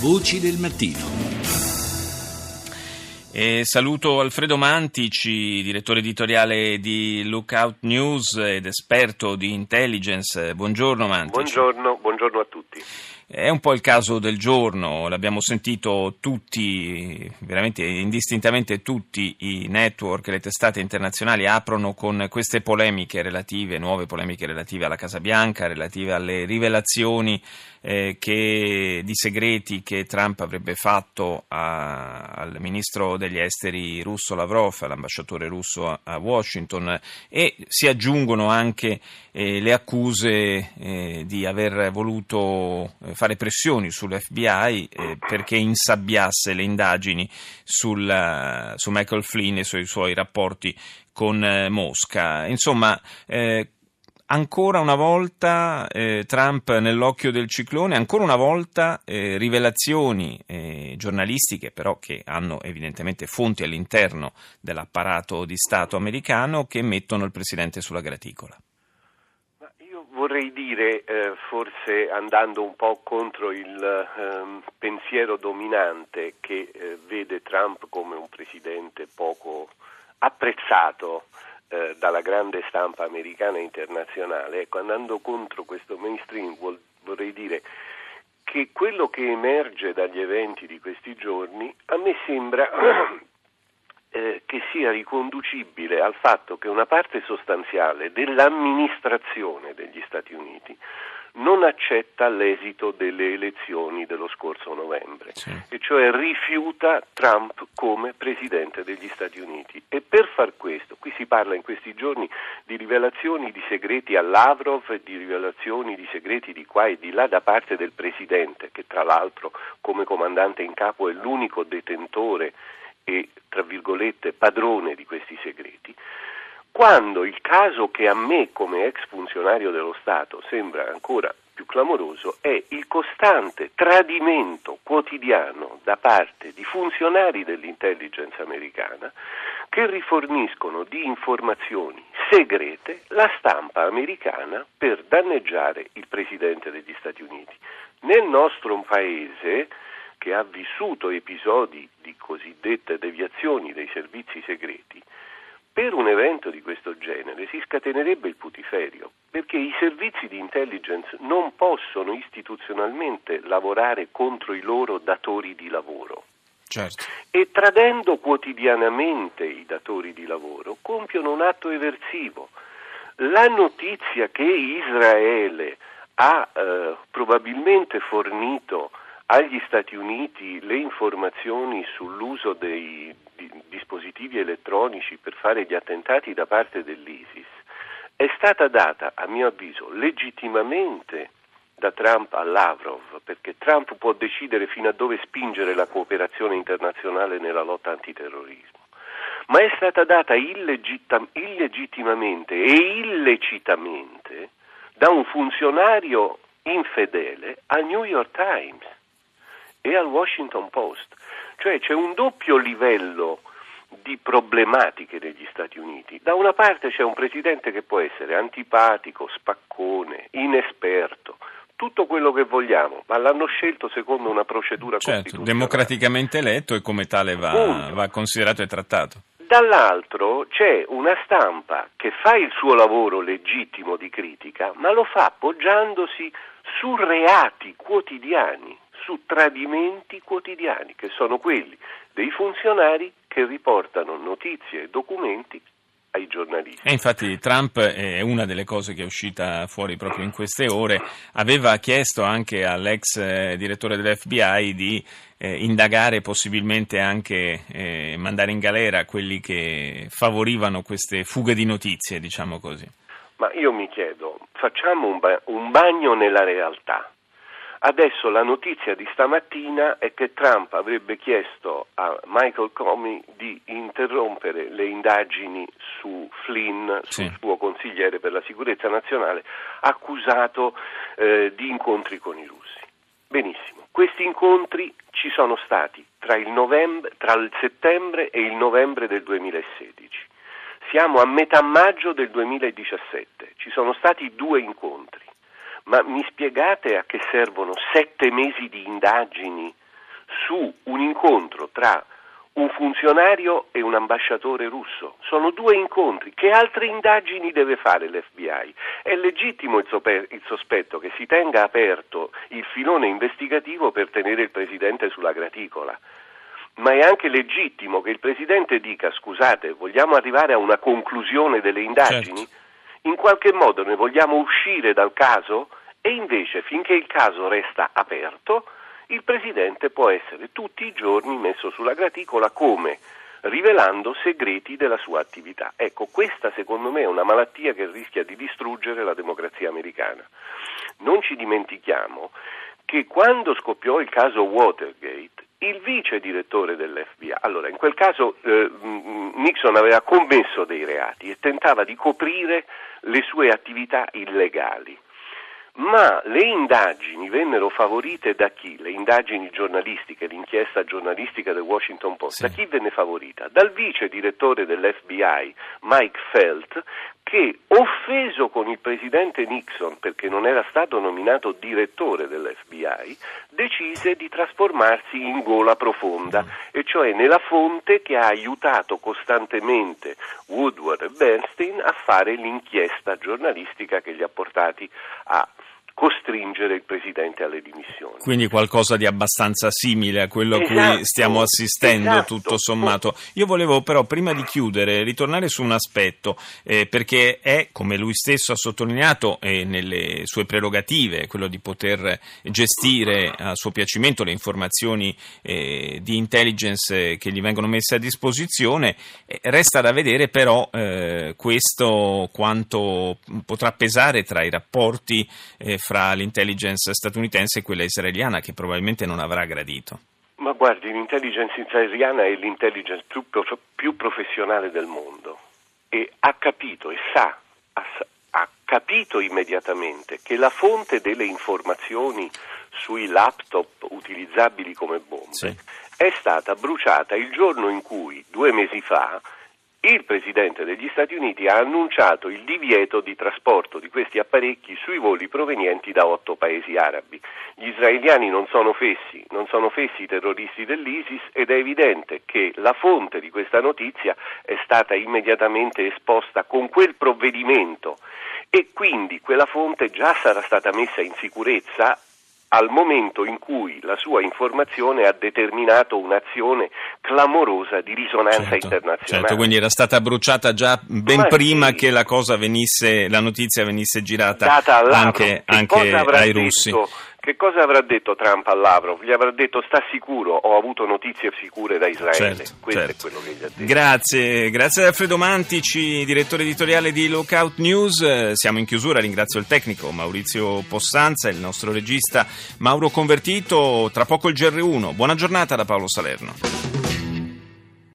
Voci del mattino. E saluto Alfredo Mantici, direttore editoriale di Lookout News ed esperto di intelligence. Buongiorno Mantici. Buongiorno, buongiorno a tutti. È un po' il caso del giorno, l'abbiamo sentito tutti, veramente indistintamente tutti i network, le testate internazionali aprono con queste polemiche relative, nuove polemiche relative alla Casa Bianca, relative alle rivelazioni eh, che, di segreti che Trump avrebbe fatto a, al ministro degli esteri russo Lavrov, all'ambasciatore russo a, a Washington e si aggiungono anche eh, le accuse eh, di aver voluto eh, fare pressioni sull'FBI eh, perché insabbiasse le indagini sul, uh, su Michael Flynn e sui suoi rapporti con uh, Mosca. Insomma, eh, ancora una volta eh, Trump nell'occhio del ciclone, ancora una volta eh, rivelazioni eh, giornalistiche però che hanno evidentemente fonti all'interno dell'apparato di Stato americano che mettono il Presidente sulla graticola vorrei dire, eh, forse andando un po' contro il eh, pensiero dominante che eh, vede Trump come un presidente poco apprezzato eh, dalla grande stampa americana e internazionale, ecco, andando contro questo mainstream vuol, vorrei dire che quello che emerge dagli eventi di questi giorni a me sembra eh, che sia riconducibile al fatto che una parte sostanziale dell'amministrazione degli Stati Uniti non accetta l'esito delle elezioni dello scorso novembre, sì. e cioè rifiuta Trump come Presidente degli Stati Uniti. E per far questo, qui si parla in questi giorni di rivelazioni di segreti a Lavrov di rivelazioni di segreti di qua e di là da parte del Presidente, che tra l'altro come comandante in capo è l'unico detentore e, tra virgolette, padrone di questi segreti, quando il caso che a me come ex funzionario dello Stato sembra ancora più clamoroso è il costante tradimento quotidiano da parte di funzionari dell'intelligence americana che riforniscono di informazioni segrete la stampa americana per danneggiare il Presidente degli Stati Uniti. Nel nostro paese che ha vissuto episodi di cosiddette deviazioni dei servizi segreti, per un evento di questo genere si scatenerebbe il putiferio, perché i servizi di intelligence non possono istituzionalmente lavorare contro i loro datori di lavoro. Certo. E tradendo quotidianamente i datori di lavoro compiono un atto eversivo. La notizia che Israele ha eh, probabilmente fornito agli Stati Uniti le informazioni sull'uso dei dispositivi elettronici per fare gli attentati da parte dell'ISIS è stata data, a mio avviso, legittimamente da Trump a Lavrov, perché Trump può decidere fino a dove spingere la cooperazione internazionale nella lotta antiterrorismo, ma è stata data illegittim- illegittimamente e illecitamente da un funzionario infedele al New York Times e al Washington Post. Cioè c'è un doppio livello di problematiche degli Stati Uniti. Da una parte c'è un presidente che può essere antipatico, spaccone, inesperto, tutto quello che vogliamo, ma l'hanno scelto secondo una procedura certo, democraticamente eletto e come tale va, va considerato e trattato. Dall'altro c'è una stampa che fa il suo lavoro legittimo di critica, ma lo fa appoggiandosi su reati quotidiani su tradimenti quotidiani, che sono quelli dei funzionari che riportano notizie e documenti ai giornalisti. E infatti Trump, è una delle cose che è uscita fuori proprio in queste ore, aveva chiesto anche all'ex eh, direttore dell'FBI di eh, indagare possibilmente anche eh, mandare in galera quelli che favorivano queste fughe di notizie, diciamo così. Ma io mi chiedo, facciamo un, ba- un bagno nella realtà. Adesso la notizia di stamattina è che Trump avrebbe chiesto a Michael Comey di interrompere le indagini su Flynn, sì. sul suo consigliere per la sicurezza nazionale, accusato eh, di incontri con i russi. Benissimo, questi incontri ci sono stati tra il, novembre, tra il settembre e il novembre del 2016. Siamo a metà maggio del 2017, ci sono stati due incontri. Ma mi spiegate a che servono sette mesi di indagini su un incontro tra un funzionario e un ambasciatore russo. Sono due incontri. Che altre indagini deve fare l'FBI? È legittimo il, sope- il, sospetto che si tenga aperto il filone investigativo per tenere il Presidente sulla graticola. Ma è anche legittimo che il Presidente dica scusate, vogliamo arrivare a una conclusione delle indagini? Certo. In qualche modo ne vogliamo uscire dal caso? E invece, finché il caso resta aperto, il Presidente può essere tutti i giorni messo sulla graticola come rivelando segreti della sua attività. Ecco, questa secondo me è una malattia che rischia di distruggere la democrazia americana. Non ci dimentichiamo che quando scoppiò il caso Watergate, il vice direttore dell'FBI, allora in quel caso eh, Nixon aveva commesso dei reati e tentava di coprire le sue attività illegali ma le indagini vennero favorite da chi? Le indagini giornalistiche, l'inchiesta giornalistica del Washington Post, sì. da chi venne favorita? Dal vice direttore dell'FBI, Mike Felt, che offeso con il presidente Nixon perché non era stato nominato direttore dell'FBI, decise di trasformarsi in gola profonda, e cioè nella fonte che ha aiutato costantemente Woodward e Bernstein a fare l'inchiesta giornalistica che li ha portati a costringere il Presidente alle dimissioni. Quindi qualcosa di abbastanza simile a quello esatto, a cui esatto, stiamo assistendo, esatto. tutto sommato. Io volevo però, prima di chiudere, ritornare su un aspetto, eh, perché è, come lui stesso ha sottolineato, eh, nelle sue prerogative, quello di poter gestire a suo piacimento le informazioni eh, di intelligence che gli vengono messe a disposizione. resta da vedere però eh, questo quanto potrà pesare tra i rapporti eh, fra l'intelligence statunitense e quella israeliana che probabilmente non avrà gradito? Ma guardi, l'intelligence israeliana è l'intelligence più, più professionale del mondo e ha capito e sa, ha, ha capito immediatamente che la fonte delle informazioni sui laptop utilizzabili come bombe sì. è stata bruciata il giorno in cui, due mesi fa, il Presidente degli Stati Uniti ha annunciato il divieto di trasporto di questi apparecchi sui voli provenienti da otto paesi arabi. Gli israeliani non sono fessi, non sono fessi i terroristi dell'ISIS ed è evidente che la fonte di questa notizia è stata immediatamente esposta con quel provvedimento e quindi quella fonte già sarà stata messa in sicurezza al momento in cui la sua informazione ha determinato un'azione clamorosa di risonanza certo, internazionale. Certo, quindi era stata bruciata già ben Ma prima sì. che la, venisse, la, notizia venisse girata anche, anche ai russi. Detto? Che cosa avrà detto Trump a Lavrov? Gli avrà detto sta sicuro, ho avuto notizie sicure da Israele. Certo, Questo certo. è quello che gli ha detto. Grazie, grazie ad Alfredo Mantici, direttore editoriale di Lookout News. Siamo in chiusura, ringrazio il tecnico Maurizio Possanza e il nostro regista Mauro Convertito. Tra poco il GR1. Buona giornata da Paolo Salerno.